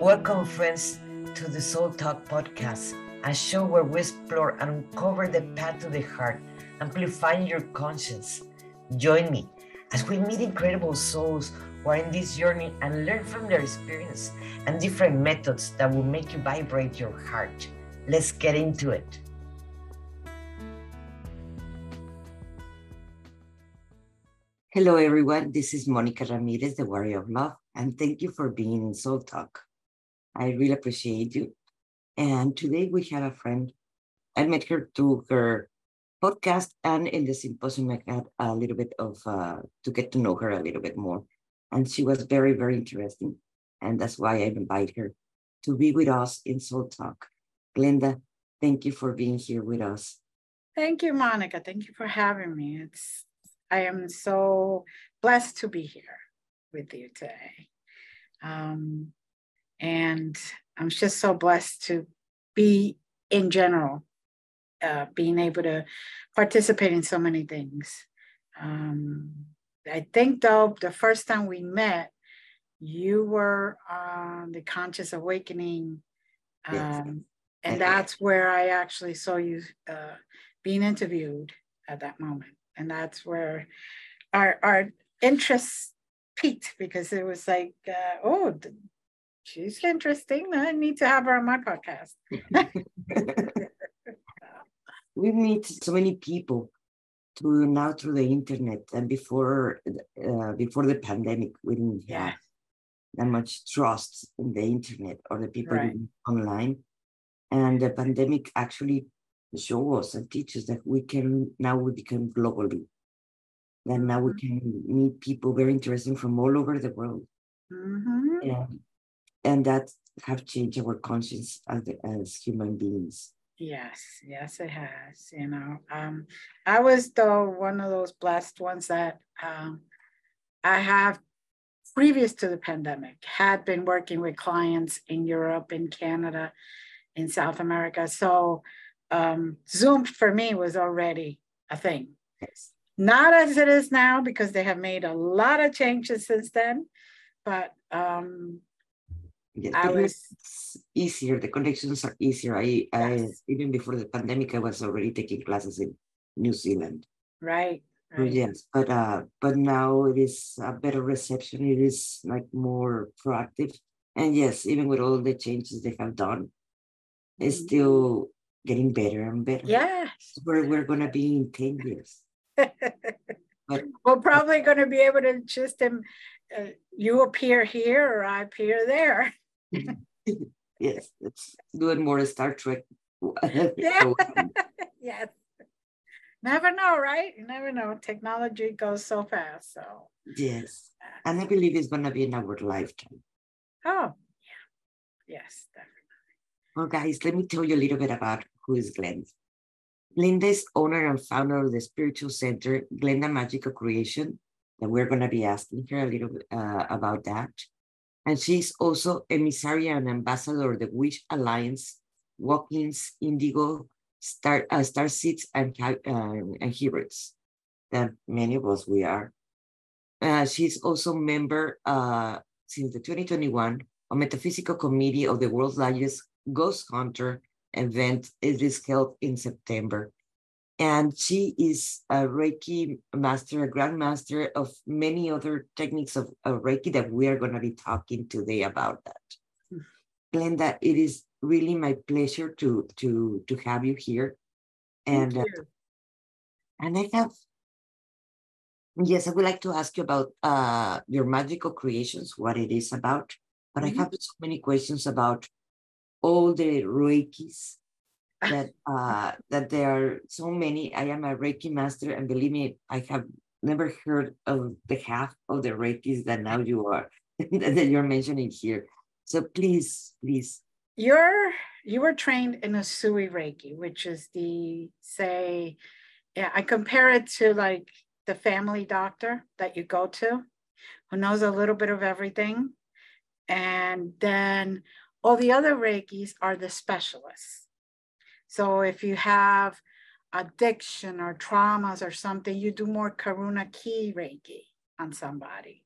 Welcome, friends, to the Soul Talk podcast, a show where we explore and uncover the path to the heart, amplifying your conscience. Join me as we meet incredible souls who are in this journey and learn from their experience and different methods that will make you vibrate your heart. Let's get into it. Hello, everyone. This is Monica Ramirez, the Warrior of Love, and thank you for being in Soul Talk. I really appreciate you. And today we have a friend. I met her through her podcast and in the symposium I had a little bit of uh, to get to know her a little bit more. And she was very, very interesting. And that's why I invite her to be with us in Soul Talk. Glenda, thank you for being here with us. Thank you, Monica. Thank you for having me. It's I am so blessed to be here with you today. Um, and I'm just so blessed to be in general, uh, being able to participate in so many things. Um, I think though the first time we met, you were on the conscious awakening. Um, yes. And that's where I actually saw you uh, being interviewed at that moment. And that's where our, our interests peaked because it was like, uh, oh, she's interesting. I need to have her on my podcast. we meet so many people through now through the internet and before uh, before the pandemic we didn't have that much trust in the internet or the people right. online and the pandemic actually show us and teaches that we can now we become globally that now we mm-hmm. can meet people very interesting from all over the world mm-hmm. and and that have changed our conscience as, as human beings. Yes, yes, it has. You know, um, I was though one of those blessed ones that um, I have previous to the pandemic had been working with clients in Europe, in Canada, in South America. So um, Zoom for me was already a thing. Yes. Not as it is now because they have made a lot of changes since then, but um, Yes, I was easier. The connections are easier. I, I even before the pandemic, I was already taking classes in New Zealand. Right. right. Yes, but uh, but now it is a better reception. It is like more proactive, and yes, even with all the changes they have done, it's mm-hmm. still getting better and better. Yes, where we're gonna be in ten years. but, we're probably going to be able to just um, uh, you appear here or I appear there. yes, it's doing more Star Trek. yeah. yes. Never know, right? You never know. Technology goes so fast. So yes, and I believe it's gonna be in our lifetime. Oh, yeah. Yes, definitely. Well, guys, let me tell you a little bit about who is Glenda. Glenda is owner and founder of the spiritual center, Glenda Magical Creation, and we're going to be asking her a little bit uh, about that. And she's also emissary and ambassador of the Wish Alliance, Walk-ins, Indigo, Star, uh, Star Seeds, and, uh, and Hybrids, that many of us we are. Uh, she's also member uh, since the 2021 of Metaphysical Committee of the world's largest Ghost Hunter event. It is held in September and she is a Reiki master, a grandmaster of many other techniques of, of Reiki that we are going to be talking today about that. Mm. Glenda, it is really my pleasure to to to have you here, and uh, and I have yes, I would like to ask you about uh, your magical creations, what it is about, but mm-hmm. I have so many questions about all the Reikis that uh, that there are so many. I am a Reiki master, and believe me, I have never heard of the half of the Reikis that now you are that you're mentioning here. So please, please. You're you were trained in Usui Reiki, which is the say, yeah, I compare it to like the family doctor that you go to, who knows a little bit of everything, and then all the other Reikis are the specialists so if you have addiction or traumas or something, you do more Karuna Ki Reiki on somebody.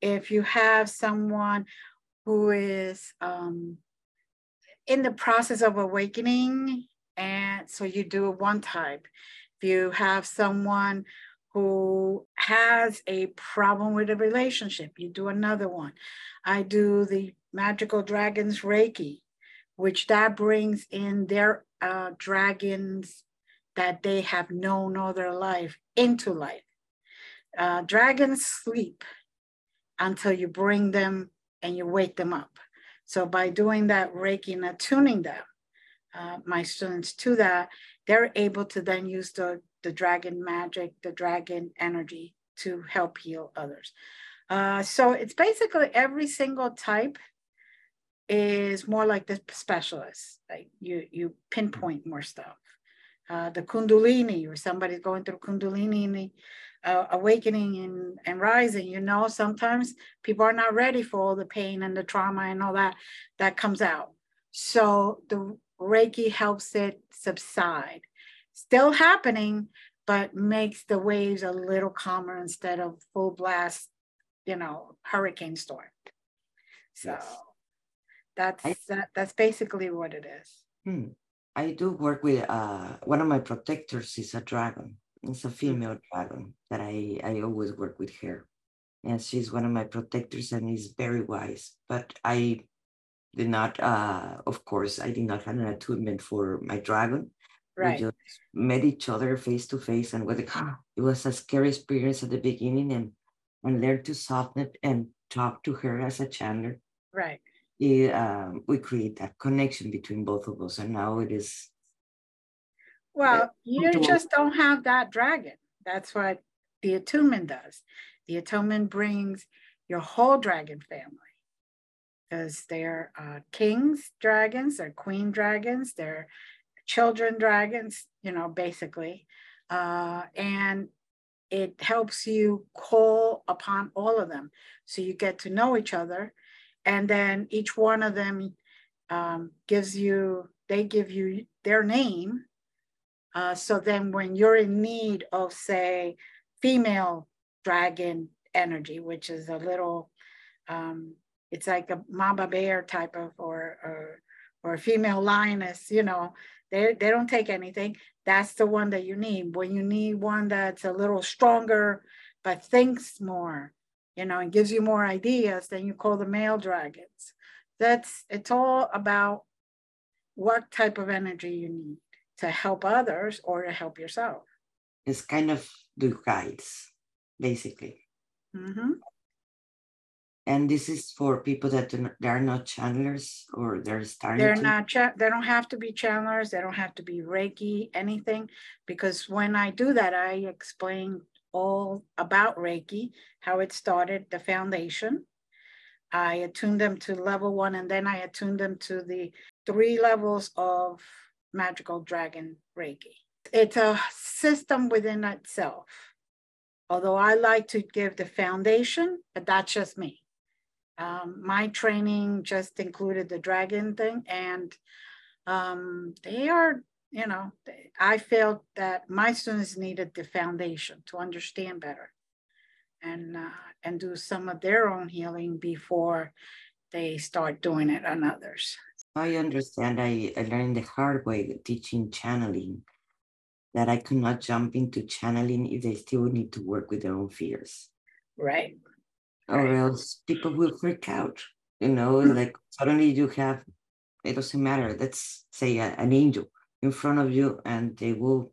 If you have someone who is um, in the process of awakening. And so you do one type. If you have someone who has a problem with a relationship, you do another one. I do the magical dragons Reiki, which that brings in their uh, dragons that they have known all their life into life. Uh, dragons sleep until you bring them and you wake them up. So by doing that Reiki and attuning them, uh, my students to that, they're able to then use the, the dragon magic, the dragon energy to help heal others. Uh, so it's basically every single type is more like the specialist. Like you, you pinpoint more stuff. Uh, the Kundalini, or somebody's going through Kundalini uh, awakening and, and rising, you know, sometimes people are not ready for all the pain and the trauma and all that that comes out. So the Reiki helps it subside. Still happening, but makes the waves a little calmer instead of full blast, you know, hurricane storm. So yes. That's I, that, that's basically what it is. Hmm. I do work with uh, one of my protectors is a dragon. It's a female dragon that I, I always work with her. And she's one of my protectors and is very wise. But I did not, uh, of course, I did not have an attunement for my dragon. Right. We just met each other face to face and with, it was a scary experience at the beginning and, and learned to soften it and talk to her as a channeler. Right. It, um, we create that connection between both of us. And now it is well, you just don't have that dragon. That's what the attunement does. The attunement brings your whole dragon family because they're uh, kings dragons, they're queen dragons, they're children dragons, you know, basically. Uh, and it helps you call upon all of them. So you get to know each other. And then each one of them um, gives you, they give you their name uh, so then when you're in need of, say, female dragon energy, which is a little, um, it's like a mama bear type of, or, or, or a female lioness, you know, they, they don't take anything. That's the one that you need. When you need one that's a little stronger, but thinks more, you know, and gives you more ideas, then you call the male dragons. That's, it's all about what type of energy you need to help others or to help yourself. It's kind of the guides, basically. Mm-hmm. And this is for people that they are not channelers or they're starting. They're to... not. Cha- they don't have to be channelers. They don't have to be Reiki anything, because when I do that, I explain all about Reiki, how it started, the foundation. I attuned them to level one, and then I attuned them to the three levels of magical dragon Reiki. It's a system within itself. Although I like to give the foundation, but that's just me. Um, my training just included the dragon thing, and um, they are, you know, I felt that my students needed the foundation to understand better and uh, and do some of their own healing before they start doing it on others. I understand. I, I learned the hard way teaching channeling that I could not jump into channeling if they still need to work with their own fears. Right. Or right. else people will freak out. You know, like suddenly you have, it doesn't matter. Let's say a, an angel in front of you and they will,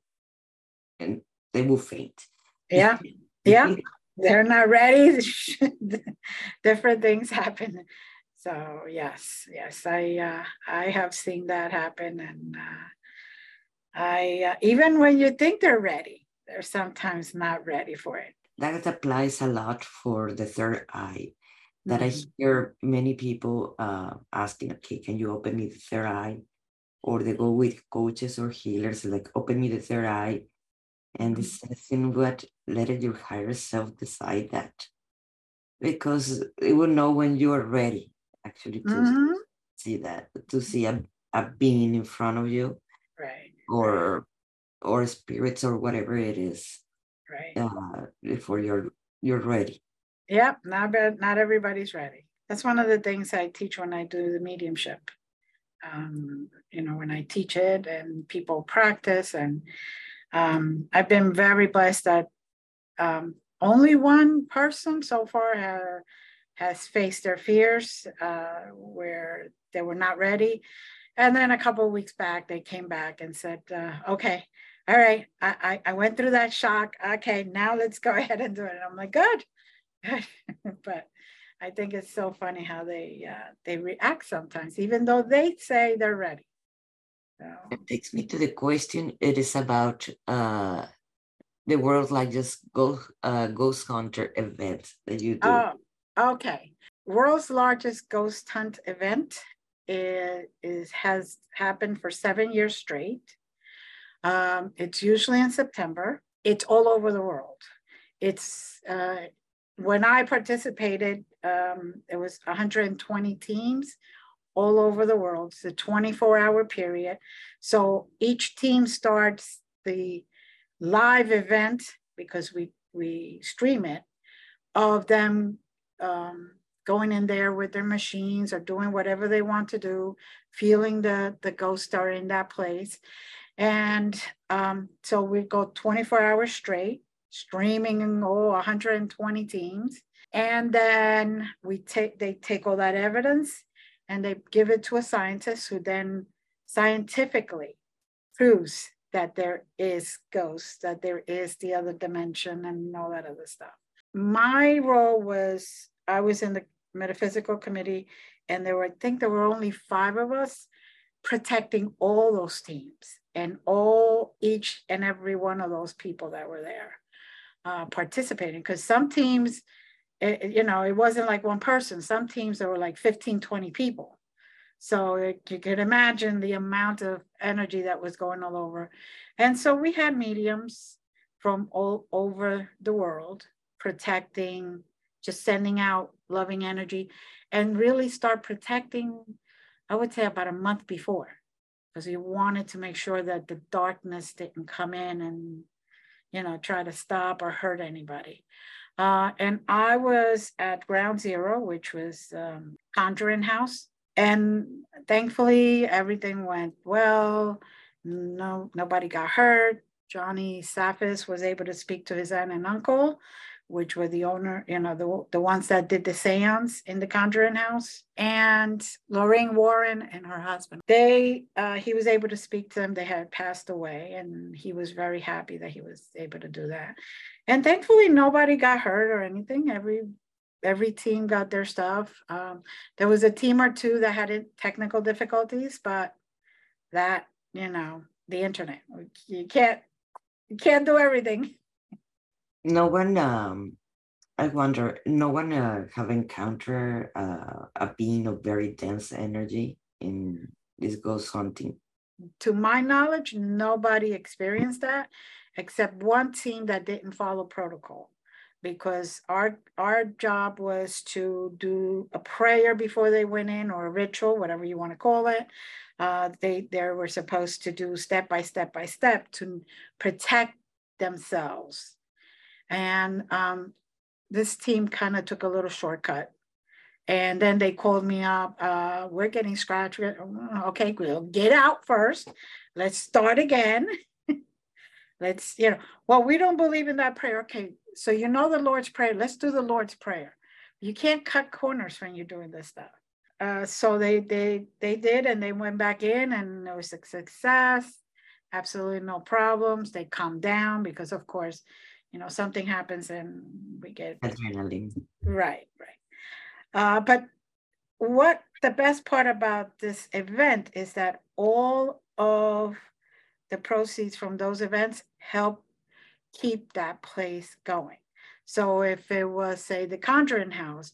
and they will faint. Yeah. Yeah. They're not ready. Different things happen so yes, yes, I uh, I have seen that happen, and uh, I uh, even when you think they're ready, they're sometimes not ready for it. That applies a lot for the third eye. That mm-hmm. I hear many people uh, asking, okay, can you open me the third eye? Or they go with coaches or healers, like open me the third eye. And this is in what let your higher self decide that because it will know when you are ready actually to mm-hmm. see that to see a, a being in front of you right or or spirits or whatever it is right uh, before you're you're ready yep not not everybody's ready that's one of the things I teach when I do the mediumship. Um, you know, when I teach it and people practice, and um, I've been very blessed that um, only one person so far ha- has faced their fears uh, where they were not ready. And then a couple of weeks back, they came back and said, uh, okay, all right, I, I, I, went through that shock. Okay, now let's go ahead and do it. And I'm like, good, good. but I think it's so funny how they uh, they react sometimes, even though they say they're ready. So. It takes me to the question. It is about uh, the world like just go uh, ghost hunter event that you do. Oh, okay. World's largest ghost hunt event is, is has happened for seven years straight. Um, it's usually in September. It's all over the world. It's uh, when I participated, um, it was 120 teams all over the world. It's a 24 hour period. So each team starts the live event because we, we stream it of them um, going in there with their machines or doing whatever they want to do, feeling the, the ghost star in that place. And um, so we go 24 hours straight streaming oh 120 teams and then we take they take all that evidence and they give it to a scientist who then scientifically proves that there is ghosts that there is the other dimension and all that other stuff. My role was i was in the metaphysical committee and there were i think there were only five of us protecting all those teams and all each and every one of those people that were there uh, participating. Because some teams, it, you know, it wasn't like one person. Some teams there were like 15, 20 people. So it, you could imagine the amount of energy that was going all over. And so we had mediums from all over the world protecting, just sending out loving energy and really start protecting, I would say about a month before, because we wanted to make sure that the darkness didn't come in and you know, try to stop or hurt anybody. Uh, and I was at Ground Zero, which was um, Conjuring House, and thankfully everything went well. No, nobody got hurt. Johnny Zaffis was able to speak to his aunt and uncle, which were the owner, you know, the, the ones that did the seance in the Conjuring House, and Lorraine Warren and her husband. They, uh, he was able to speak to them. They had passed away, and he was very happy that he was able to do that. And thankfully, nobody got hurt or anything. Every every team got their stuff. Um, there was a team or two that had technical difficulties, but that you know, the internet, you can't you can't do everything no one um i wonder no one uh, have encountered uh, a being of very dense energy in this ghost hunting to my knowledge nobody experienced that except one team that didn't follow protocol because our our job was to do a prayer before they went in or a ritual whatever you want to call it uh, they they were supposed to do step by step by step to protect themselves and um, this team kind of took a little shortcut. And then they called me up. Uh, we're getting scratched. Okay, we'll get out first. Let's start again. Let's, you know, well, we don't believe in that prayer. Okay, so you know the Lord's Prayer. Let's do the Lord's Prayer. You can't cut corners when you're doing this stuff. Uh, so they they they did, and they went back in, and it was a success. Absolutely no problems. They calmed down because, of course, you know something happens and we get adrenaline right right uh, but what the best part about this event is that all of the proceeds from those events help keep that place going so if it was say the conjuring house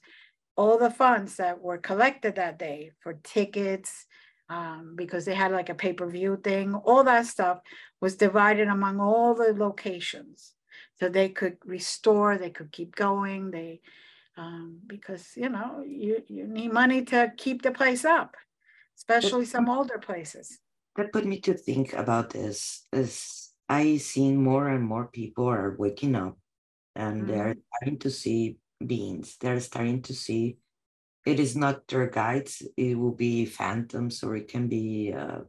all the funds that were collected that day for tickets um, because they had like a pay-per-view thing all that stuff was divided among all the locations so they could restore, they could keep going. They um, because you know you you need money to keep the place up, especially some older places. That put me to think about this. Is I seen more and more people are waking up, and mm-hmm. they're starting to see beings. They're starting to see it is not their guides. It will be phantoms, or it can be, uh,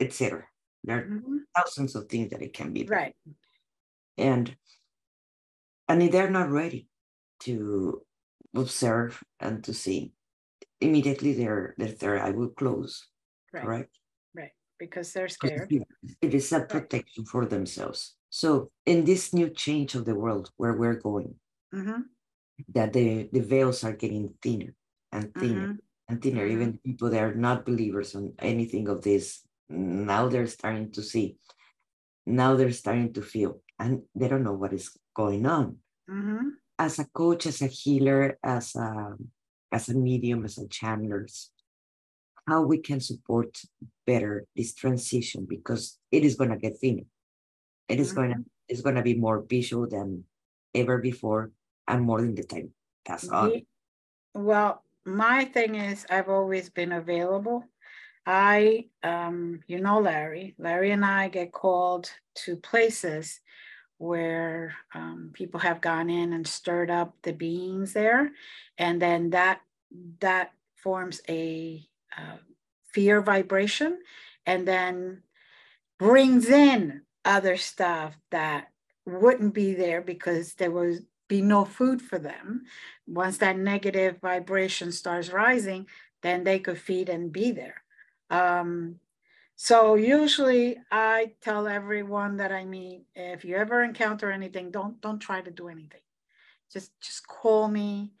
etc. There are mm-hmm. thousands of things that it can be. Right. And and if they're not ready to observe and to see, immediately their their third eye will close. Right. Right. Because they're scared. It is a protection for themselves. So in this new change of the world where we're going, mm-hmm. that the, the veils are getting thinner and thinner mm-hmm. and thinner. Mm-hmm. Even people that are not believers on anything of this, now they're starting to see. Now they're starting to feel, and they don't know what is going on. Mm-hmm. As a coach, as a healer, as a as a medium, as a channelers, how we can support better this transition because it is going to get thinner. It is mm-hmm. going to it's going to be more visual than ever before and more than the time pass on. Well, my thing is I've always been available. I, um, you know, Larry, Larry and I get called to places where um, people have gone in and stirred up the beings there, and then that that forms a uh, fear vibration, and then brings in other stuff that wouldn't be there because there was be no food for them. Once that negative vibration starts rising, then they could feed and be there. Um, so usually I tell everyone that I meet, if you ever encounter anything, don't don't try to do anything. Just just call me.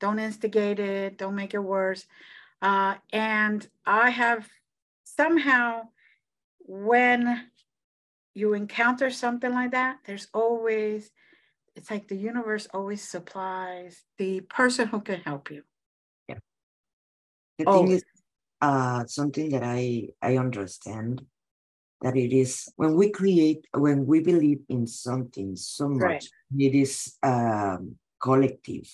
Don't instigate it. Don't make it worse. Uh, and I have somehow when you encounter something like that, there's always it's like the universe always supplies the person who can help you. Yeah. The oh. thing is, uh, something that I I understand that it is when we create when we believe in something so much right. it is um, collective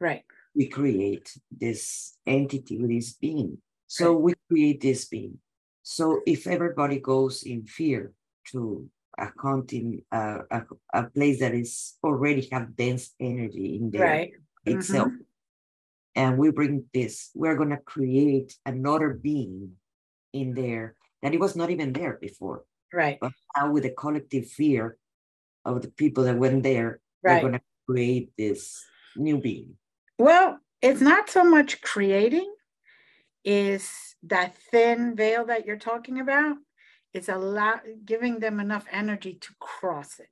right we create this entity this being so we create this being so if everybody goes in fear to a continent, uh, a, a place that is already have dense energy in there right. itself. Mm-hmm. And we bring this, we're going to create another being in there that it was not even there before. Right. But now with the collective fear of the people that went there, right. we're going to create this new being. Well, it's not so much creating, is that thin veil that you're talking about it's a lot giving them enough energy to cross it.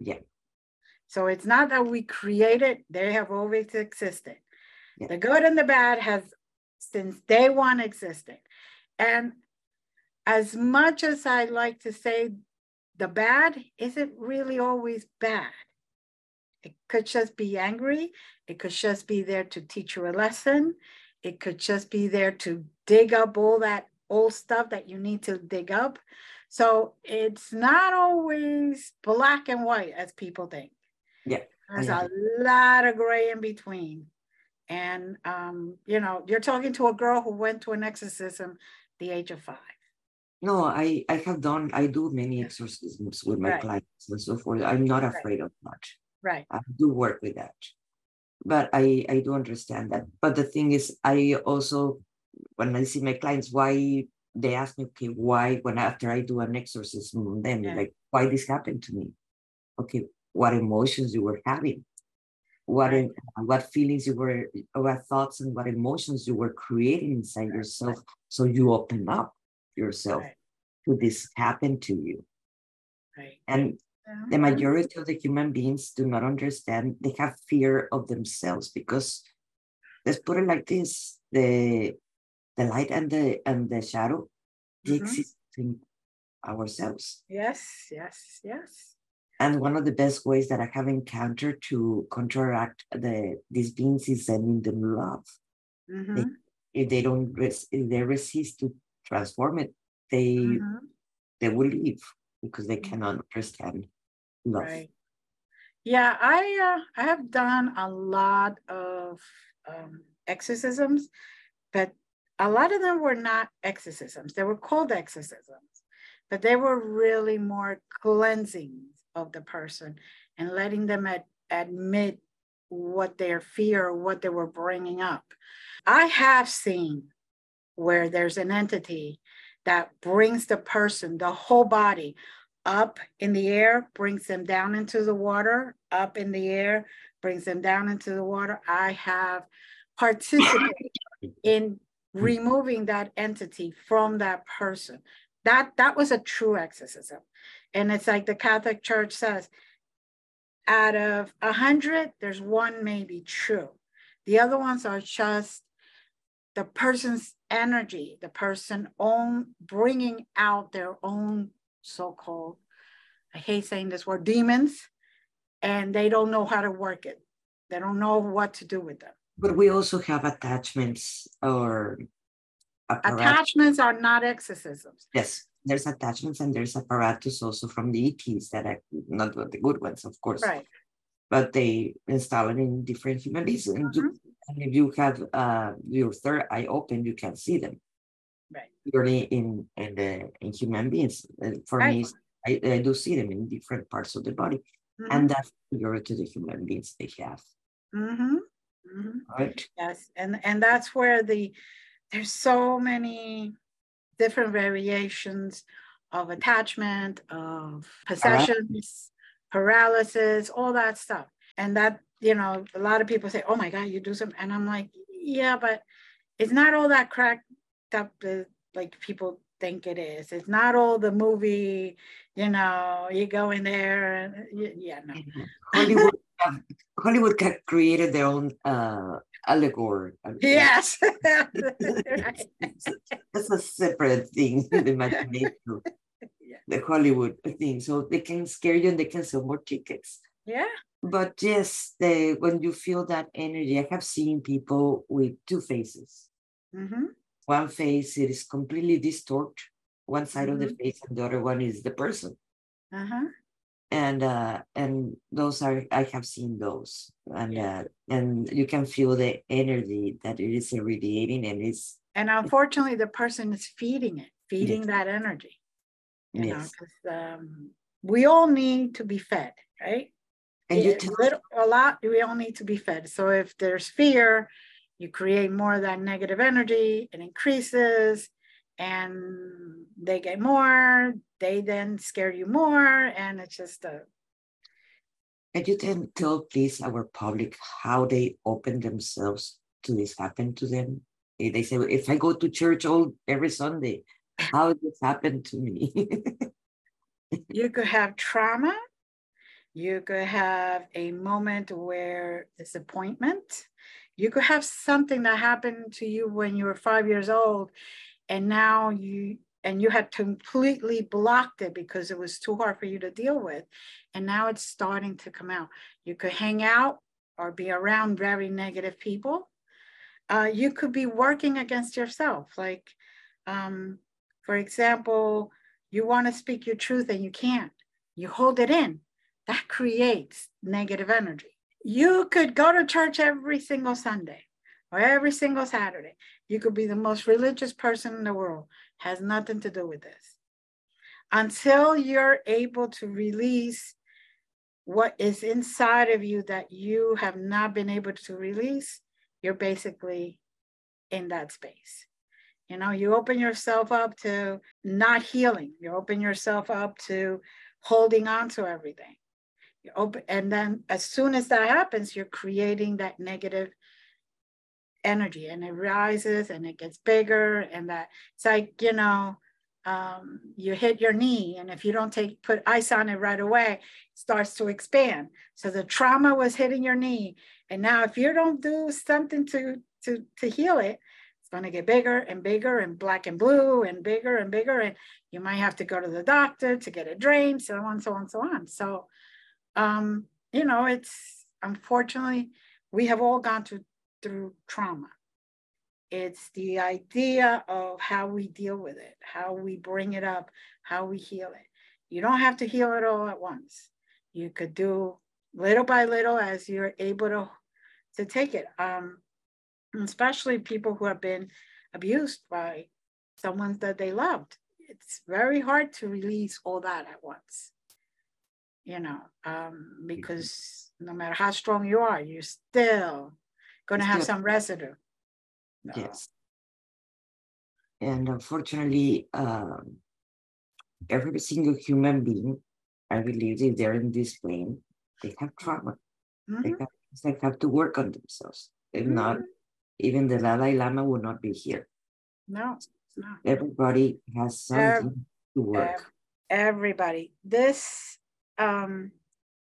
Yeah. So it's not that we create it, they have always existed. Yeah. The good and the bad has since day one existed. And as much as I like to say the bad isn't really always bad. It could just be angry. It could just be there to teach you a lesson. It could just be there to dig up all that old stuff that you need to dig up. So it's not always black and white as people think. Yeah. There's a lot of gray in between. And um, you know, you're talking to a girl who went to an exorcism the age of five. No, I I have done I do many exorcisms with my right. clients and so forth. I'm not afraid right. of much. Right. I do work with that. But I I do understand that. But the thing is I also when I see my clients, why they ask me, okay, why when after I do an exorcism, then yeah. like why this happened to me? Okay, what emotions you were having, what right. what feelings you were, what thoughts and what emotions you were creating inside yourself, so you open up yourself right. to this happen to you. Right. And the majority of the human beings do not understand. They have fear of themselves because let's put it like this: the the light and the and the shadow they mm-hmm. exist in ourselves yes yes yes and one of the best ways that i have encountered to counteract the these beings is sending them love mm-hmm. they, if they don't res- if they resist to transform it they mm-hmm. they will leave because they mm-hmm. cannot understand right. yeah i uh, i have done a lot of um, exorcisms but a lot of them were not exorcisms. They were called exorcisms, but they were really more cleansings of the person and letting them ad- admit what their fear, what they were bringing up. I have seen where there's an entity that brings the person, the whole body, up in the air, brings them down into the water, up in the air, brings them down into the water. I have participated in removing that entity from that person. That that was a true exorcism. And it's like the Catholic Church says, out of a hundred, there's one maybe true. The other ones are just the person's energy, the person own bringing out their own so-called, I hate saying this word, demons, and they don't know how to work it. They don't know what to do with them. But we also have attachments or apparatus. attachments are not exorcisms. Yes, there's attachments and there's apparatus also from the ETs that are not the good ones, of course. Right. But they install it in different human beings. And, mm-hmm. and if you have uh, your third eye open, you can see them. Right. Purely in in the in human beings. For right. me, I, I do see them in different parts of the body. Mm-hmm. And that's figure to the human beings they have. Mm-hmm. Mm-hmm. Right. Yes, and and that's where the there's so many different variations of attachment, of possessions, paralysis, all that stuff. And that, you know, a lot of people say, oh my God, you do some. And I'm like, yeah, but it's not all that cracked up like people think it is. It's not all the movie, you know, you go in there and yeah, no. Mm-hmm. Hollywood, Hollywood created their own uh, allegory. Yes. That's a separate thing, the imagination, yeah. the Hollywood thing. So they can scare you and they can sell more tickets. Yeah. But yes, the, when you feel that energy, I have seen people with two faces. Mm-hmm. One face it is completely distorted, one side mm-hmm. of the mm-hmm. face, and the other one is the person. Uh-huh and uh and those are i have seen those and uh and you can feel the energy that it is irradiating and it's and unfortunately the person is feeding it feeding yes. that energy you yes. know because um, we all need to be fed right and you tell- little, a lot we all need to be fed so if there's fear you create more of that negative energy it increases and they get more they then scare you more and it's just a and you can tell please our public how they open themselves to this happen to them. They say if i go to church all every sunday how did this happen to me? You could have trauma. You could have a moment where disappointment you could have something that happened to you when you were five years old and now you and you had completely blocked it because it was too hard for you to deal with and now it's starting to come out. You could hang out or be around very negative people. Uh, you could be working against yourself like um, for example you want to speak your truth and you can't. You hold it in. That creates negative energy you could go to church every single sunday or every single saturday you could be the most religious person in the world, has nothing to do with this. Until you're able to release what is inside of you that you have not been able to release, you're basically in that space. You know, you open yourself up to not healing, you open yourself up to holding on to everything. Open, and then as soon as that happens, you're creating that negative energy and it rises and it gets bigger and that it's like you know um, you hit your knee and if you don't take put ice on it right away it starts to expand. So the trauma was hitting your knee and now if you don't do something to to to heal it it's going to get bigger and bigger and black and blue and bigger and bigger and you might have to go to the doctor to get it drained so on so on so on. So um you know it's unfortunately we have all gone through through trauma. It's the idea of how we deal with it, how we bring it up, how we heal it. You don't have to heal it all at once. You could do little by little as you're able to, to take it. Um, especially people who have been abused by someone that they loved. It's very hard to release all that at once, you know, um, because no matter how strong you are, you're still going to have some residue. No. Yes. And unfortunately, um, every single human being, I believe, if they're in this plane, they have trauma. Mm-hmm. They, have, they have to work on themselves. If mm-hmm. not, even the Dalai Lama would not be here. No, no. Everybody has something to work. Everybody. This um,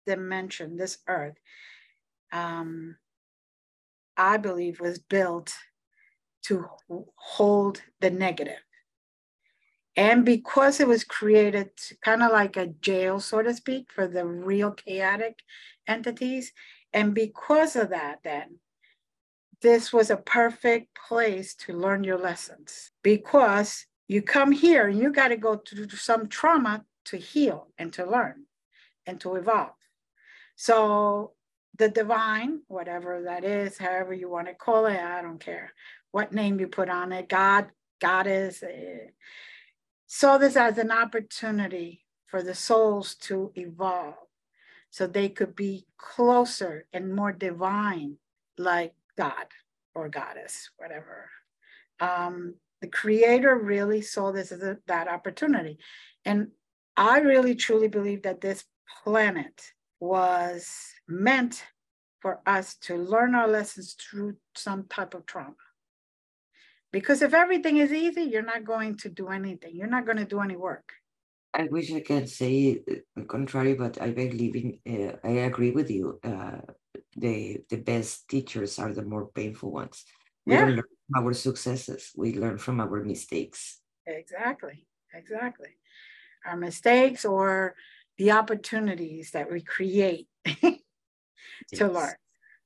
dimension, this earth, um, I believe was built to hold the negative. And because it was created kind of like a jail, so to speak, for the real chaotic entities, and because of that, then this was a perfect place to learn your lessons because you come here and you got to go through some trauma to heal and to learn and to evolve. So the divine, whatever that is, however you want to call it, I don't care what name you put on it, God, goddess, eh, saw this as an opportunity for the souls to evolve so they could be closer and more divine like God or goddess, whatever. Um, the creator really saw this as a, that opportunity. And I really truly believe that this planet was meant for us to learn our lessons through some type of trauma. Because if everything is easy, you're not going to do anything. You're not going to do any work. I wish I could say the contrary, but I believe in. Uh, I agree with you. Uh, the the best teachers are the more painful ones. We yeah. learn from our successes. We learn from our mistakes. Exactly. Exactly. Our mistakes or the opportunities that we create to yes. learn.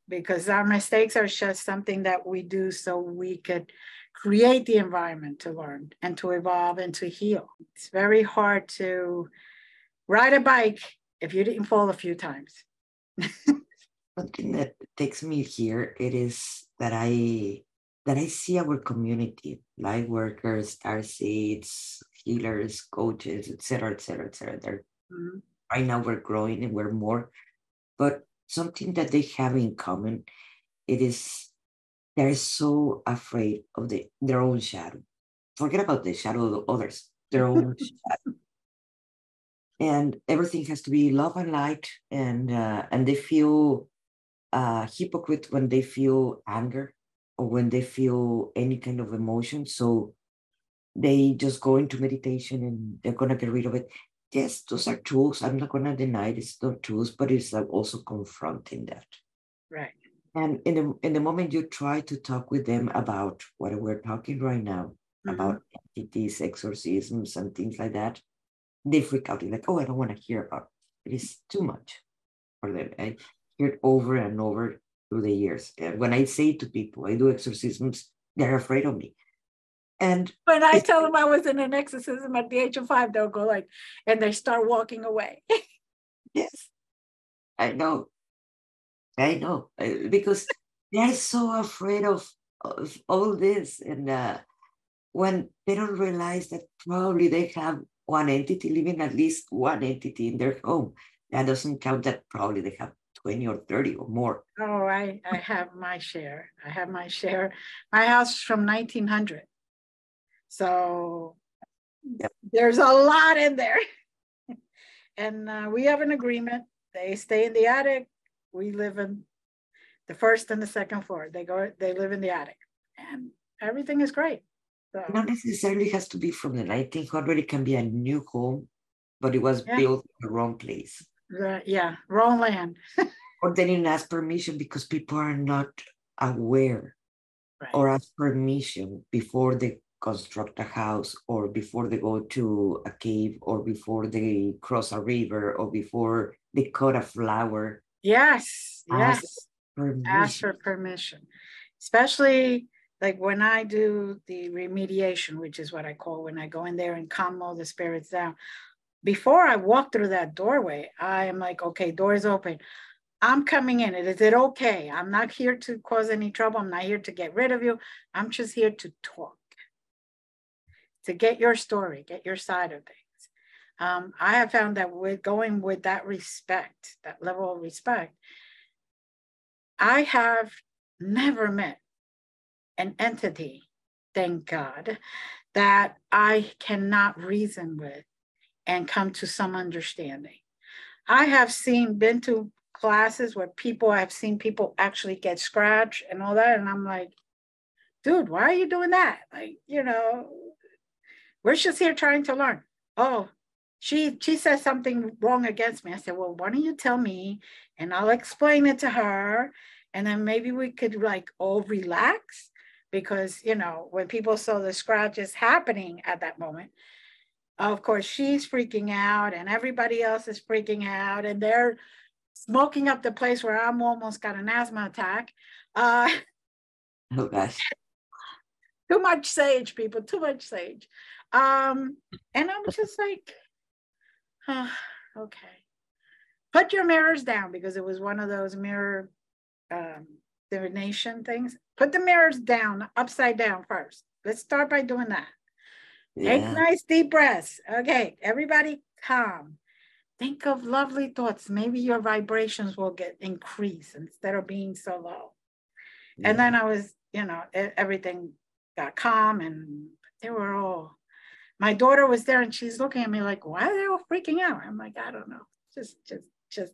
Because our mistakes are just something that we do so we could create the environment to learn and to evolve and to heal. It's very hard to ride a bike if you didn't fall a few times. One thing that takes me here it is that I that I see our community, light workers, star seeds, healers, coaches, etc., etc., etc. They're mm-hmm. right now we're growing and we're more, but something that they have in common, it is they're so afraid of the, their own shadow. Forget about the shadow of others, their own shadow. And everything has to be love and light, and uh, and they feel uh, hypocrite when they feel anger or when they feel any kind of emotion. So they just go into meditation and they're gonna get rid of it. Yes, those are tools. I'm not gonna deny it's not tools, but it's like also confronting that. Right. And in the in the moment you try to talk with them about what we're talking right now, mm-hmm. about entities, exorcisms, and things like that, they freak out. They're like, oh, I don't want to hear about it. It is too much for them. I hear it over and over through the years. And when I say to people, I do exorcisms, they're afraid of me. And when I tell them I was in an exorcism at the age of five, they'll go like, and they start walking away. yes, I know. I know because they're so afraid of, of all this, and uh, when they don't realize that probably they have one entity living at least one entity in their home, that doesn't count that probably they have 20 or 30 or more. Oh, I, I have my share. I have my share. My house is from 1900. So yep. there's a lot in there. and uh, we have an agreement. They stay in the attic we live in the first and the second floor. They go, they live in the attic, and everything is great. So, Not necessarily has to be from the 1900. It can be a new home, but it was yeah. built in the wrong place. The, yeah, wrong land. or they didn't ask permission because people are not aware right. or ask permission before they construct a house or before they go to a cave or before they cross a river or before they cut a flower Yes, yes. Ask, Ask for permission. Especially like when I do the remediation, which is what I call when I go in there and calm all the spirits down. Before I walk through that doorway, I am like, okay, door's open. I'm coming in. Is it okay? I'm not here to cause any trouble. I'm not here to get rid of you. I'm just here to talk, to get your story, get your side of things um, I have found that with going with that respect, that level of respect, I have never met an entity, thank God, that I cannot reason with and come to some understanding. I have seen, been to classes where people, I've seen people actually get scratched and all that. And I'm like, dude, why are you doing that? Like, you know, we're just here trying to learn. Oh, she she says something wrong against me. I said, well, why don't you tell me and I'll explain it to her. And then maybe we could like all relax because you know when people saw the scratches happening at that moment of course she's freaking out and everybody else is freaking out and they're smoking up the place where i'm almost got an asthma attack uh oh gosh too much sage people too much sage um and i'm just like oh, okay. Put your mirrors down because it was one of those mirror um divination things. Put the mirrors down upside down first. Let's start by doing that. Yeah. take nice deep breaths. Okay everybody calm. Think of lovely thoughts. Maybe your vibrations will get increased instead of being so low. Yeah. and then i was you know everything got calm and they were all my daughter was there and she's looking at me like why are they all freaking out i'm like i don't know just just just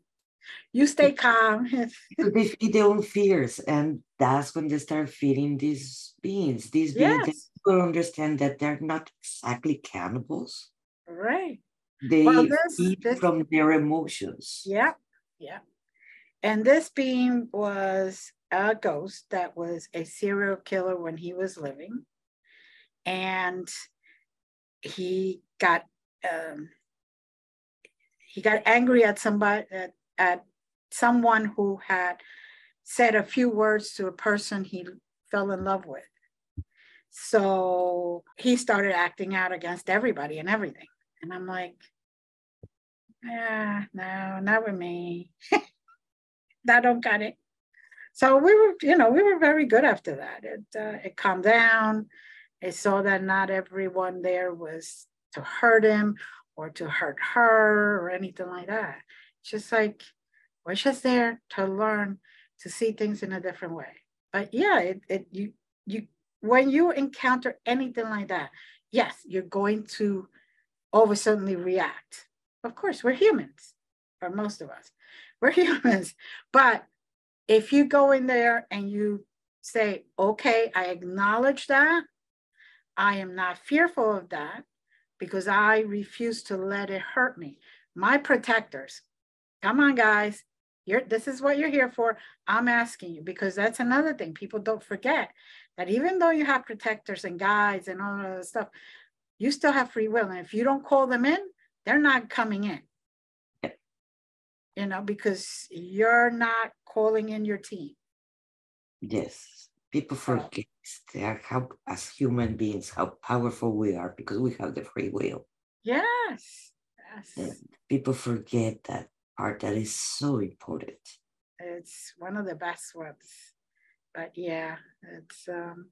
you stay calm. they feed their own fears, and that's when they start feeding these beings. These beings yes. people understand that they're not exactly cannibals. Right. They well, this, eat this, from their emotions. Yeah, yeah. And this being was a ghost that was a serial killer when he was living, and he got um, he got angry at somebody at at someone who had said a few words to a person he fell in love with. So he started acting out against everybody and everything. And I'm like, yeah, no, not with me. that don't got it. So we were, you know, we were very good after that. It uh, it calmed down. It saw that not everyone there was to hurt him or to hurt her or anything like that just like we're just there to learn to see things in a different way. But yeah, it, it you you when you encounter anything like that, yes, you're going to over suddenly react. Of course, we're humans, or most of us. We're humans. But if you go in there and you say, okay, I acknowledge that. I am not fearful of that because I refuse to let it hurt me. My protectors, Come on, guys. You're, this is what you're here for. I'm asking you because that's another thing. People don't forget that even though you have protectors and guides and all of that stuff, you still have free will. And if you don't call them in, they're not coming in. You know, because you're not calling in your team. Yes. People forget that how as human beings how powerful we are because we have the free will. Yes. Yes. And people forget that part that is so important. It's one of the best ones. But yeah, it's um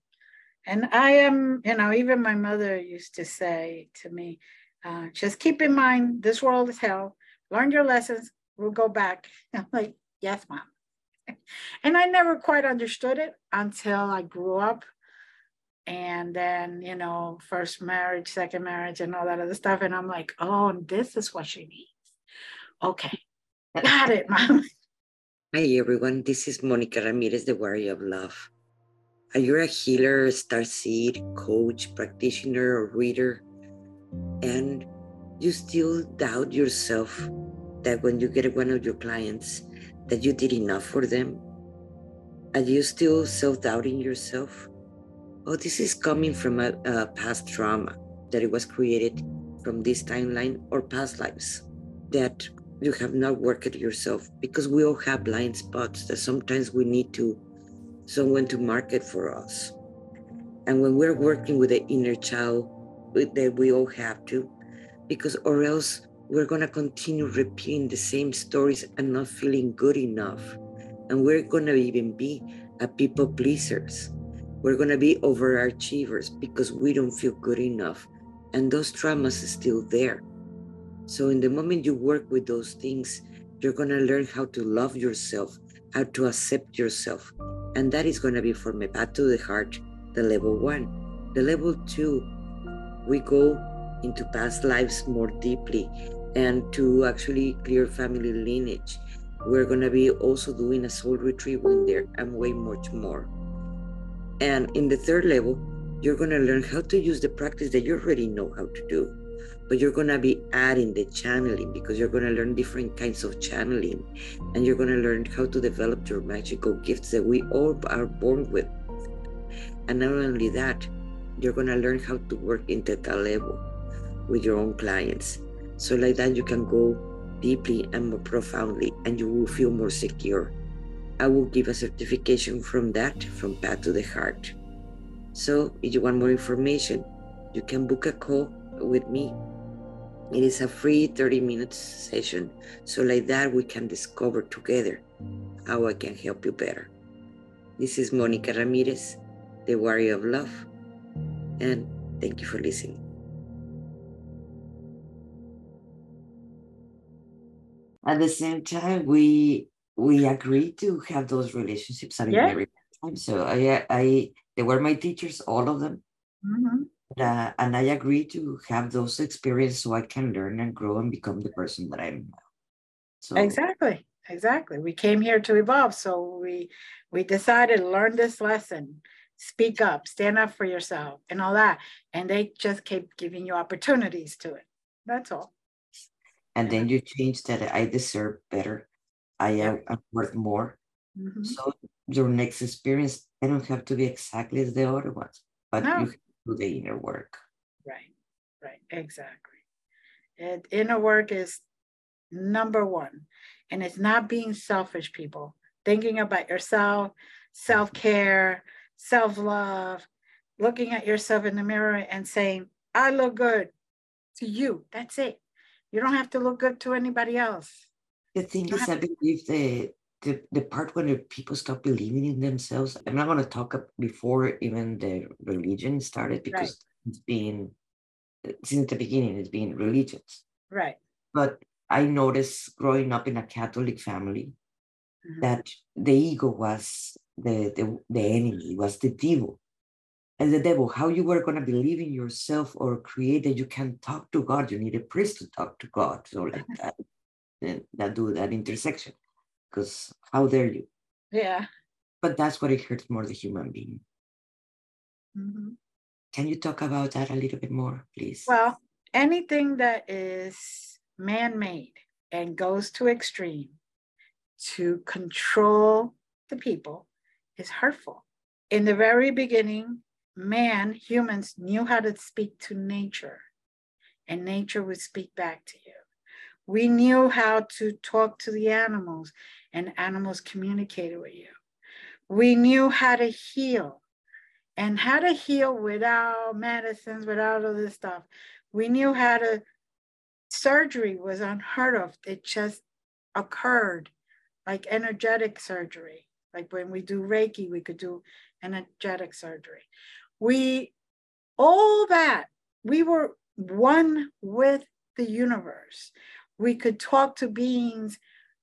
and I am, you know, even my mother used to say to me, uh, just keep in mind this world is hell. Learn your lessons, we'll go back. I'm like, yes, mom. and I never quite understood it until I grew up. And then, you know, first marriage, second marriage, and all that other stuff. And I'm like, oh, this is what she needs. Okay, Got it, Mom. Hi, everyone. This is Monica Ramirez, the Warrior of Love. Are you a healer, star seed, coach, practitioner, or reader? And you still doubt yourself that when you get one of your clients, that you did enough for them? Are you still self-doubting yourself? Oh, this is coming from a, a past trauma that it was created from this timeline or past lives that you have not worked yourself because we all have blind spots that sometimes we need to someone to market for us and when we're working with the inner child that we all have to because or else we're going to continue repeating the same stories and not feeling good enough. And we're going to even be a people pleasers. We're going to be overachievers because we don't feel good enough. And those traumas are still there. So, in the moment you work with those things, you're going to learn how to love yourself how to accept yourself. And that is going to be from a path to the heart, the level one. The level two, we go into past lives more deeply and to actually clear family lineage. We're going to be also doing a soul retrieval in there and way much more. And in the third level, you're going to learn how to use the practice that you already know how to do but you're going to be adding the channeling because you're going to learn different kinds of channeling and you're going to learn how to develop your magical gifts that we all are born with and not only that you're going to learn how to work in theta level with your own clients so like that you can go deeply and more profoundly and you will feel more secure i will give a certification from that from path to the heart so if you want more information you can book a call with me it is a free 30 minutes session. So, like that, we can discover together how I can help you better. This is Monica Ramirez, the Warrior of Love, and thank you for listening. At the same time, we we agreed to have those relationships. Mean, yeah. every time. So I I they were my teachers, all of them. Mm-hmm uh, and I agree to have those experiences so I can learn and grow and become the person that I am now. So exactly, exactly. We came here to evolve, so we we decided to learn this lesson, speak up, stand up for yourself, and all that. And they just keep giving you opportunities to it. That's all. And then you change that I deserve better. I am I'm worth more. Mm-hmm. So your next experience, I don't have to be exactly as the other ones, but no. you do the inner work. Right, right, exactly. And inner work is number one. And it's not being selfish, people. Thinking about yourself, self care, self love, looking at yourself in the mirror and saying, I look good to you. That's it. You don't have to look good to anybody else. The thing is, I believe the, the, the part when people stop believing in themselves, I'm not going to talk before even the religion started because right. it's been, since the beginning, it's been religions. Right. But I noticed growing up in a Catholic family mm-hmm. that the ego was the, the, the enemy, was the devil. And the devil, how you were going to believe in yourself or create that you can talk to God. You need a priest to talk to God. So like that, that do that intersection because how dare you? Yeah. But that's what it hurts more the human being. Mm-hmm. Can you talk about that a little bit more, please? Well, anything that is man made and goes to extreme to control the people is hurtful. In the very beginning, man, humans knew how to speak to nature, and nature would speak back to you. We knew how to talk to the animals and animals communicated with you. We knew how to heal and how to heal without medicines, without all this stuff. We knew how to, surgery was unheard of. It just occurred like energetic surgery. Like when we do Reiki, we could do energetic surgery. We, all that, we were one with the universe. We could talk to beings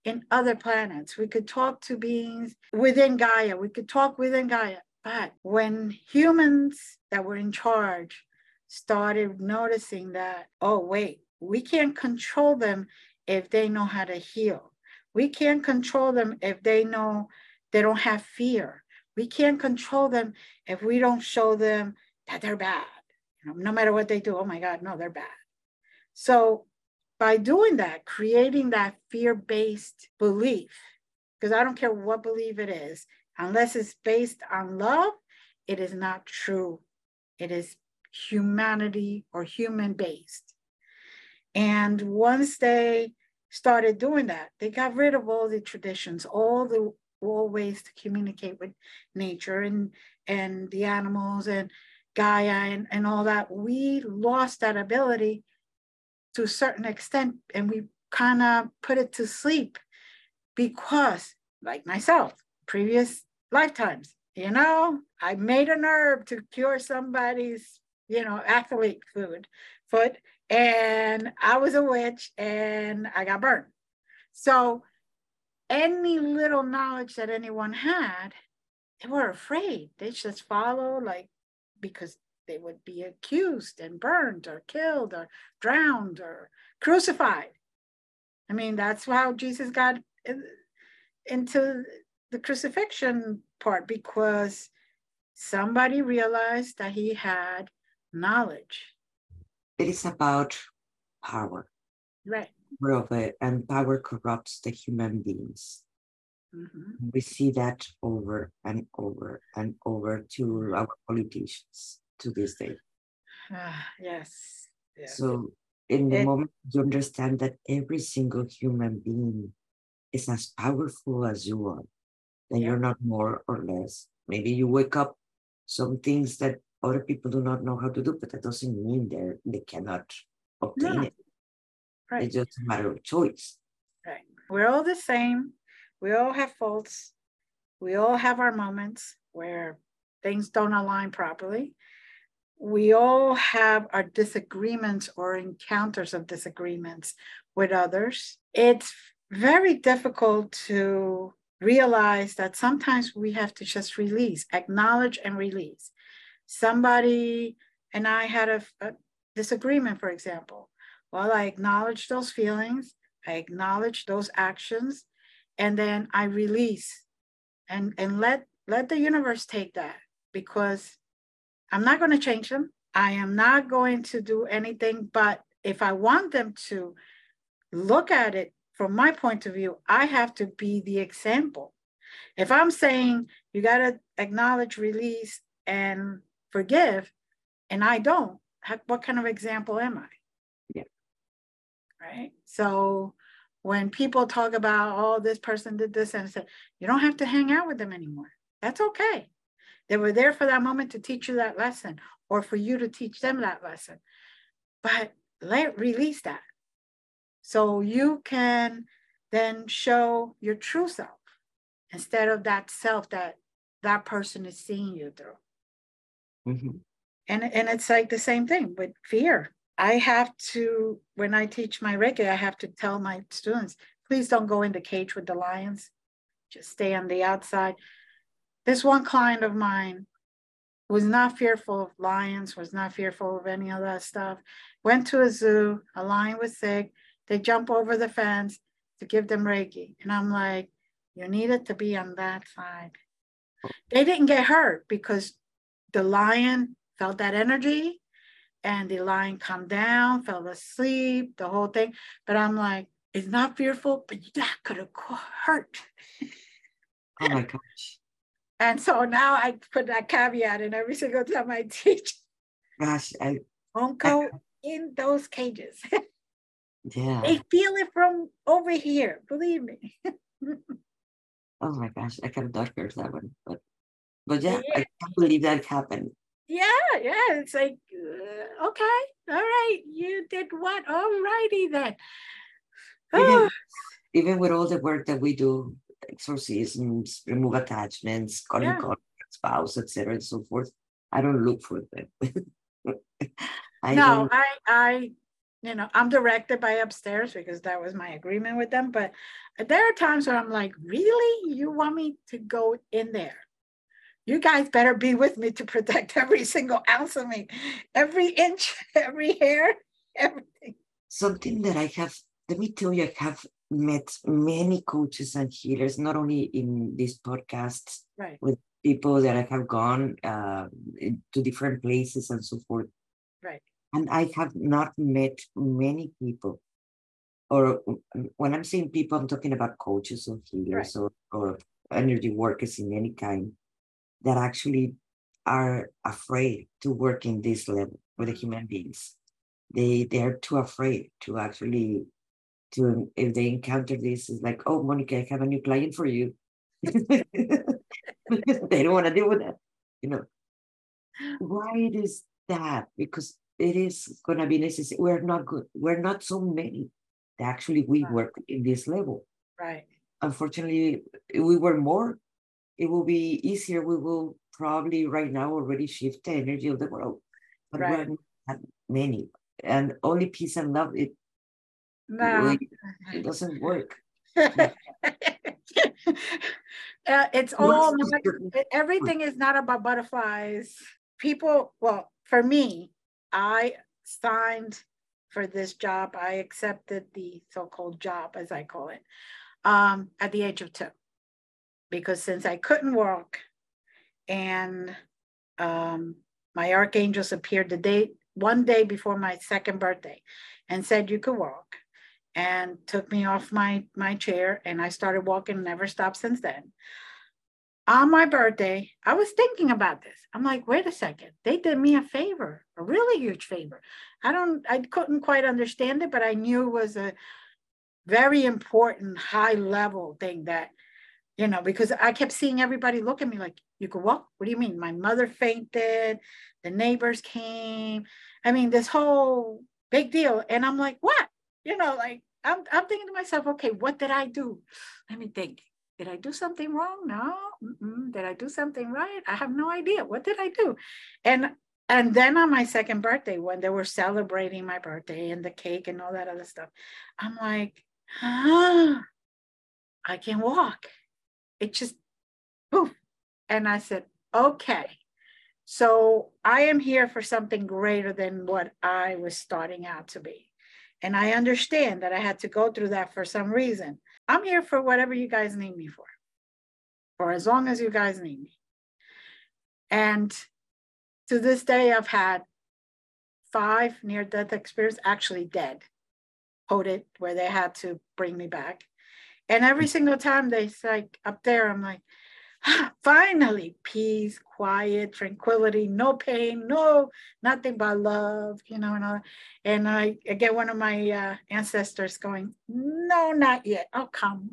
in other planets. We could talk to beings within Gaia. We could talk within Gaia. But when humans that were in charge started noticing that, oh, wait, we can't control them if they know how to heal. We can't control them if they know they don't have fear. We can't control them if we don't show them that they're bad. You know, no matter what they do, oh my God, no, they're bad. So by doing that, creating that fear based belief, because I don't care what belief it is, unless it's based on love, it is not true. It is humanity or human based. And once they started doing that, they got rid of all the traditions, all the all ways to communicate with nature and and the animals and Gaia and, and all that. We lost that ability to a certain extent and we kind of put it to sleep because like myself previous lifetimes you know i made an herb to cure somebody's you know athlete food foot and i was a witch and i got burned so any little knowledge that anyone had, they were afraid. They just follow like because they would be accused and burned or killed or drowned or crucified. I mean, that's how Jesus got into the crucifixion part because somebody realized that he had knowledge. It is about power. Right. Of it, and power corrupts the human beings. Mm-hmm. We see that over and over and over to our politicians to this day. Uh, yes. yes. So, in the it, moment you understand that every single human being is as powerful as you are, then yeah. you're not more or less. Maybe you wake up some things that other people do not know how to do, but that doesn't mean they they cannot obtain no. it. Right. It's just a matter of choice. Right. We're all the same. We all have faults. We all have our moments where things don't align properly. We all have our disagreements or encounters of disagreements with others. It's very difficult to realize that sometimes we have to just release, acknowledge and release. Somebody and I had a, a disagreement, for example. Well, I acknowledge those feelings, I acknowledge those actions, and then I release and, and let, let the universe take that because I'm not going to change them. I am not going to do anything, but if I want them to look at it from my point of view, I have to be the example. If I'm saying you got to acknowledge, release, and forgive, and I don't, what kind of example am I? Yeah. Right. So when people talk about, oh, this person did this, and said, you don't have to hang out with them anymore. That's okay. They were there for that moment to teach you that lesson or for you to teach them that lesson. But let release that. So you can then show your true self instead of that self that that person is seeing you through. Mm-hmm. And, and it's like the same thing with fear. I have to, when I teach my Reiki, I have to tell my students, please don't go in the cage with the lions. Just stay on the outside. This one client of mine was not fearful of lions, was not fearful of any of that stuff. Went to a zoo, a lion was sick. They jump over the fence to give them Reiki. And I'm like, you needed to be on that side. They didn't get hurt because the lion felt that energy and the lion calmed down, fell asleep, the whole thing. But I'm like, it's not fearful, but that could have hurt. Oh my gosh. And so now I put that caveat in every single time I teach. Gosh, I don't go I, in those cages. Yeah. They feel it from over here, believe me. oh my gosh, I kind of heard that one. But but yeah, yeah, I can't believe that happened. Yeah, yeah. It's like, uh, okay, all right, you did what? All righty then. Even, even with all the work that we do, exorcisms, remove attachments, calling yeah. spouse, etc., and so forth, I don't look for them. I no, I I you know, I'm directed by upstairs because that was my agreement with them. But there are times where I'm like, really? You want me to go in there? You guys better be with me to protect every single ounce of me, every inch, every hair, everything. Something that I have, let me tell you, I have met many coaches and healers, not only in this podcast, right. with people that I have gone uh, to different places and so forth. Right and I have not met many people, or when I'm saying people, I'm talking about coaches or healers right. or, or energy workers in any kind that actually are afraid to work in this level with the mm-hmm. human beings. They they're too afraid to actually to if they encounter this, it's like, oh Monica, I have a new client for you. they don't want to deal with that, you know. Why is that? Because it is to be necessary. We're not good. We're not so many that actually we right. work in this level. Right. Unfortunately, we were more, it will be easier. We will probably right now already shift the energy of the world. But right. many. And only peace and love, it, no. it, it doesn't work. uh, it's all not, everything is not about butterflies. People, well, for me, I signed for this job. I accepted the so-called job, as I call it, um, at the age of two, because since I couldn't walk, and um, my archangels appeared the day one day before my second birthday, and said you could walk, and took me off my my chair, and I started walking, never stopped since then on my birthday, I was thinking about this. I'm like, wait a second, they did me a favor, a really huge favor. I don't, I couldn't quite understand it, but I knew it was a very important high level thing that, you know, because I kept seeing everybody look at me like, you could walk? What do you mean? My mother fainted, the neighbors came. I mean, this whole big deal. And I'm like, what? You know, like I'm, I'm thinking to myself, okay, what did I do? Let me think. Did I do something wrong? No. Mm-mm. Did I do something right? I have no idea. What did I do? And and then on my second birthday, when they were celebrating my birthday and the cake and all that other stuff, I'm like, ah, I can walk. It just poof. And I said, okay. So I am here for something greater than what I was starting out to be. And I understand that I had to go through that for some reason. I'm here for whatever you guys need me for, for as long as you guys need me. And to this day, I've had five near death experiences, actually dead, coded, where they had to bring me back. And every single time they say up there, I'm like, finally peace quiet tranquility no pain no nothing but love you know and, all, and I, I get one of my uh, ancestors going no not yet. Oh come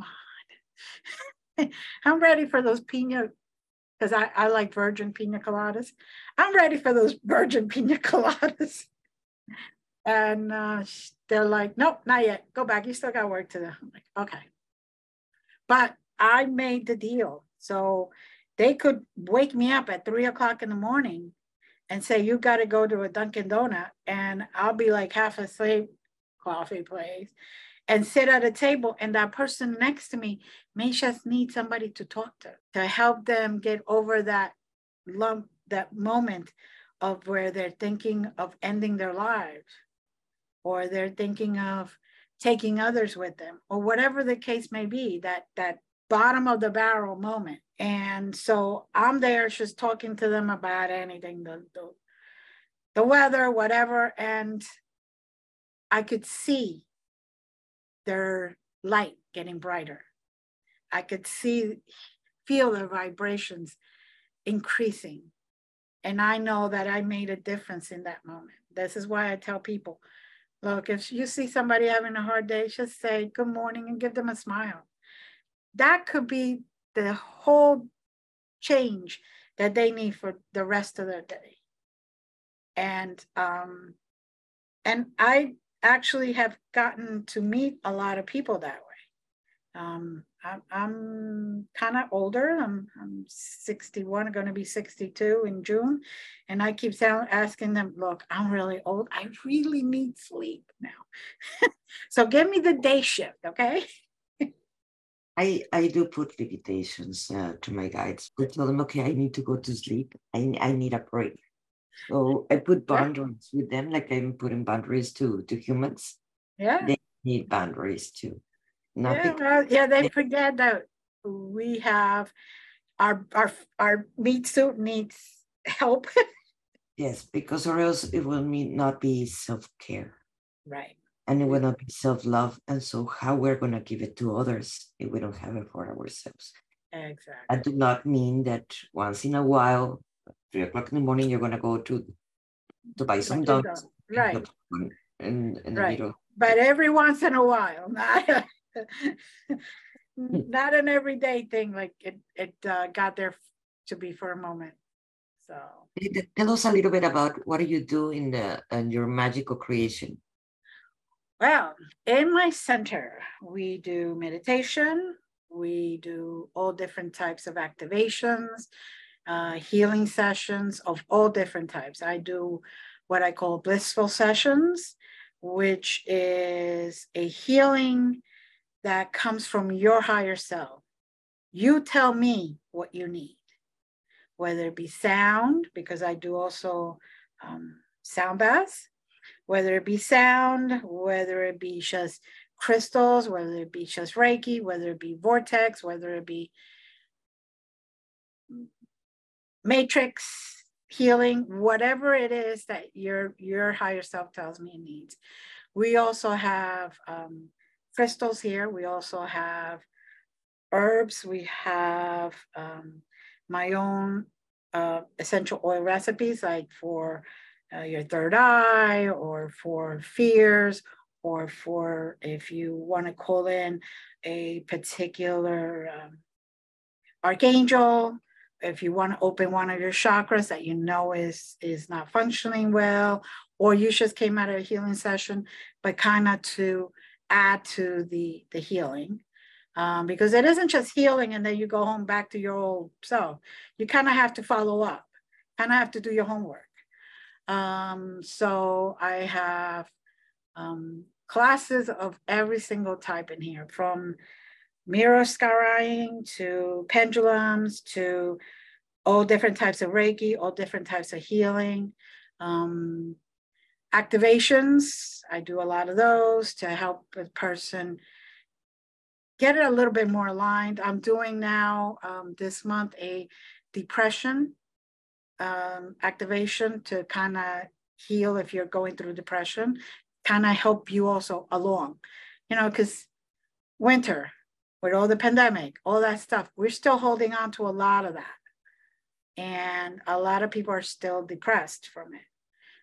on. I'm ready for those pina because I, I like virgin pina coladas. I'm ready for those virgin pina coladas. And uh, they're like nope not yet. Go back. You still got work to do. I'm like okay but i made the deal so they could wake me up at three o'clock in the morning and say, you got to go to a Dunkin' Donut. And I'll be like half asleep, coffee place, and sit at a table. And that person next to me may just need somebody to talk to, to help them get over that lump, that moment of where they're thinking of ending their lives or they're thinking of taking others with them or whatever the case may be that that bottom of the barrel moment. And so I'm there just talking to them about anything, the, the, the weather, whatever. And I could see their light getting brighter. I could see, feel their vibrations increasing. And I know that I made a difference in that moment. This is why I tell people look, if you see somebody having a hard day, just say good morning and give them a smile that could be the whole change that they need for the rest of their day. And um, and I actually have gotten to meet a lot of people that way. Um, I'm, I'm kind of older. I'm, I'm 61, going to be 62 in June. And I keep asking them, look, I'm really old. I really need sleep now. so give me the day shift, okay? I, I do put limitations uh, to my guides. I tell them, okay, I need to go to sleep. I, I need a break. So I put boundaries with them, like I'm putting boundaries to, to humans. Yeah. They need boundaries too. Not yeah, well, yeah, they forget that we have our our our meat suit needs help. yes, because or else it will not be self-care. Right. And it will not be self-love. And so how we're going to give it to others if we don't have it for ourselves? Exactly i do not mean that once in a while three o'clock in the morning you're going to go to to buy some donuts right. And, and right. but every once in a while not not an everyday thing like it it uh, got there to be for a moment so tell us a little bit about what do you do in the in your magical creation well, in my center, we do meditation, we do all different types of activations, uh, healing sessions of all different types. I do what I call blissful sessions, which is a healing that comes from your higher self. You tell me what you need, whether it be sound, because I do also um, sound baths, whether it be sound, whether it be just crystals, whether it be just Reiki, whether it be vortex, whether it be matrix healing, whatever it is that your your higher self tells me it needs. We also have um, crystals here. We also have herbs. We have um, my own uh, essential oil recipes, like for uh, your third eye, or for fears, or for if you want to call in a particular um, archangel if you want to open one of your chakras that you know is is not functioning well or you just came out of a healing session but kind of to add to the the healing um, because it isn't just healing and then you go home back to your old self you kind of have to follow up kind of have to do your homework um, so i have um, classes of every single type in here from mirror scrying to pendulums to all different types of Reiki, all different types of healing. Um, activations, I do a lot of those to help a person get it a little bit more aligned. I'm doing now um, this month a depression um, activation to kind of heal if you're going through depression, kind of help you also along, you know, because winter, with all the pandemic, all that stuff, we're still holding on to a lot of that. And a lot of people are still depressed from it.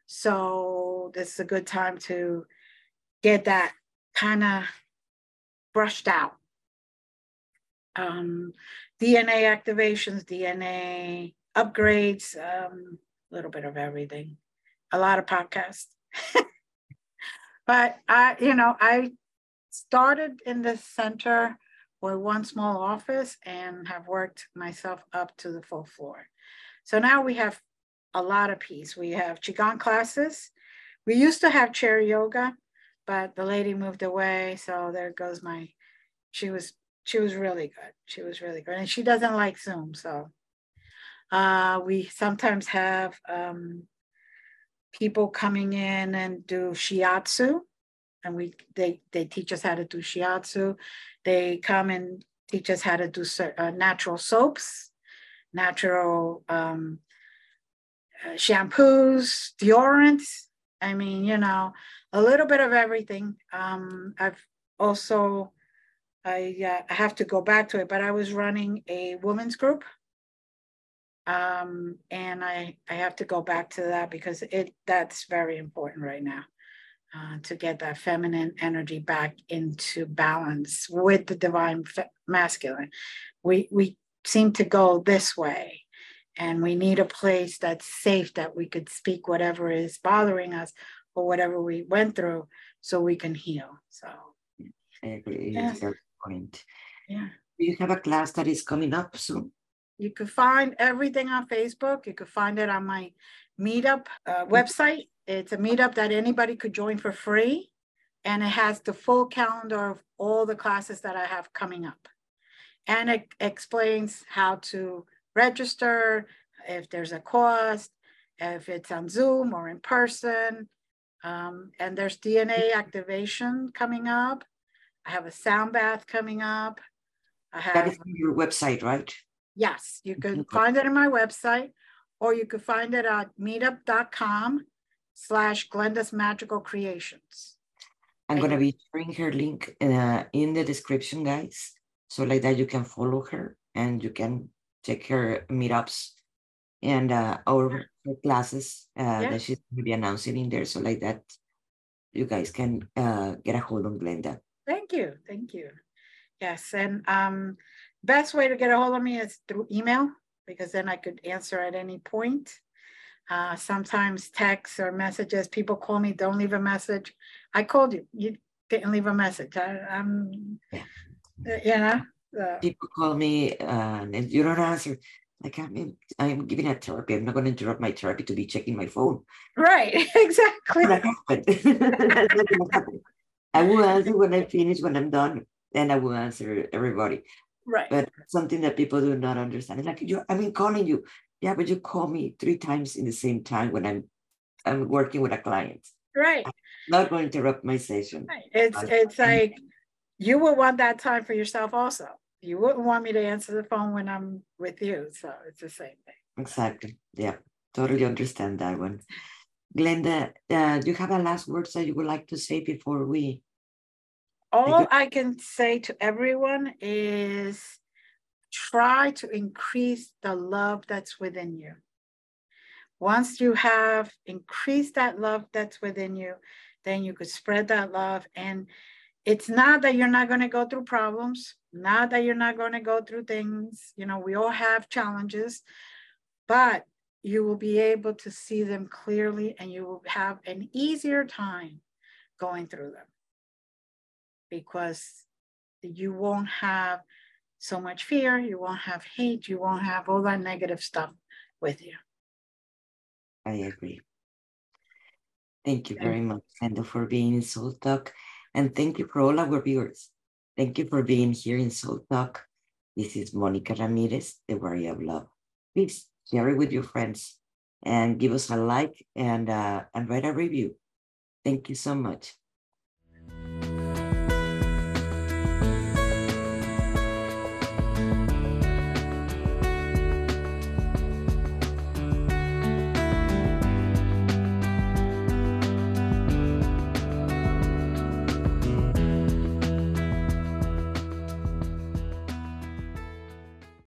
So this is a good time to get that kind of brushed out. Um, DNA activations, DNA upgrades, um, a little bit of everything, a lot of podcasts. but I, you know, I started in the center with one small office and have worked myself up to the full floor. So now we have a lot of peace. We have Qigong classes. We used to have chair yoga, but the lady moved away. So there goes my, she was, she was really good. She was really good. And she doesn't like Zoom. So uh, we sometimes have um, people coming in and do shiatsu and we they they teach us how to do shiatsu. They come and teach us how to do uh, natural soaps, natural um, shampoos, deodorants. I mean, you know, a little bit of everything. Um, I've also I, uh, I have to go back to it, but I was running a women's group. Um, and I, I have to go back to that because it that's very important right now uh, to get that feminine energy back into balance with the divine fe- masculine. We, we seem to go this way, and we need a place that's safe that we could speak whatever is bothering us or whatever we went through so we can heal. So, I agree. Yes. point. Yeah. You have a class that is coming up soon. You could find everything on Facebook. You could find it on my meetup uh, website it's a meetup that anybody could join for free. And it has the full calendar of all the classes that I have coming up. And it explains how to register, if there's a cost, if it's on Zoom or in person. Um, and there's DNA activation coming up. I have a sound bath coming up. I have that is on your website, right? Yes, you can find it on my website, or you can find it at meetup.com slash Glenda's Magical Creations. I'm going to be sharing her link uh, in the description, guys. So like that you can follow her and you can check her meetups and uh, our classes uh, yeah. that she's going to be announcing in there. So like that, you guys can uh, get a hold on Glenda. Thank you. Thank you. Yes. And um, best way to get a hold of me is through email because then I could answer at any point. Uh, sometimes texts or messages, people call me, don't leave a message. I called you, you didn't leave a message. I, am yeah. Uh, you know. People call me uh, and you don't answer. Like I'm, I'm giving a therapy. I'm not going to interrupt my therapy to be checking my phone. Right, exactly. I will answer when I finish, when I'm done. Then I will answer everybody. Right. But something that people do not understand. It's like you I mean calling you. Yeah, but you call me three times in the same time when I'm I'm working with a client. Right. I'm not going to interrupt my session. Right. It's it's like you will want that time for yourself also. You wouldn't want me to answer the phone when I'm with you. So it's the same thing. Exactly. Yeah. Totally understand that one. Glenda, uh, do you have a last words that you would like to say before we all I can say to everyone is try to increase the love that's within you. Once you have increased that love that's within you, then you could spread that love. And it's not that you're not going to go through problems, not that you're not going to go through things. You know, we all have challenges, but you will be able to see them clearly and you will have an easier time going through them because you won't have so much fear, you won't have hate, you won't have all that negative stuff with you. I agree. Thank you very much, Glenda, for being in Soul Talk. And thank you for all our viewers. Thank you for being here in Soul Talk. This is Monica Ramirez, the Warrior of Love. Please share it with your friends and give us a like and uh, and write a review. Thank you so much.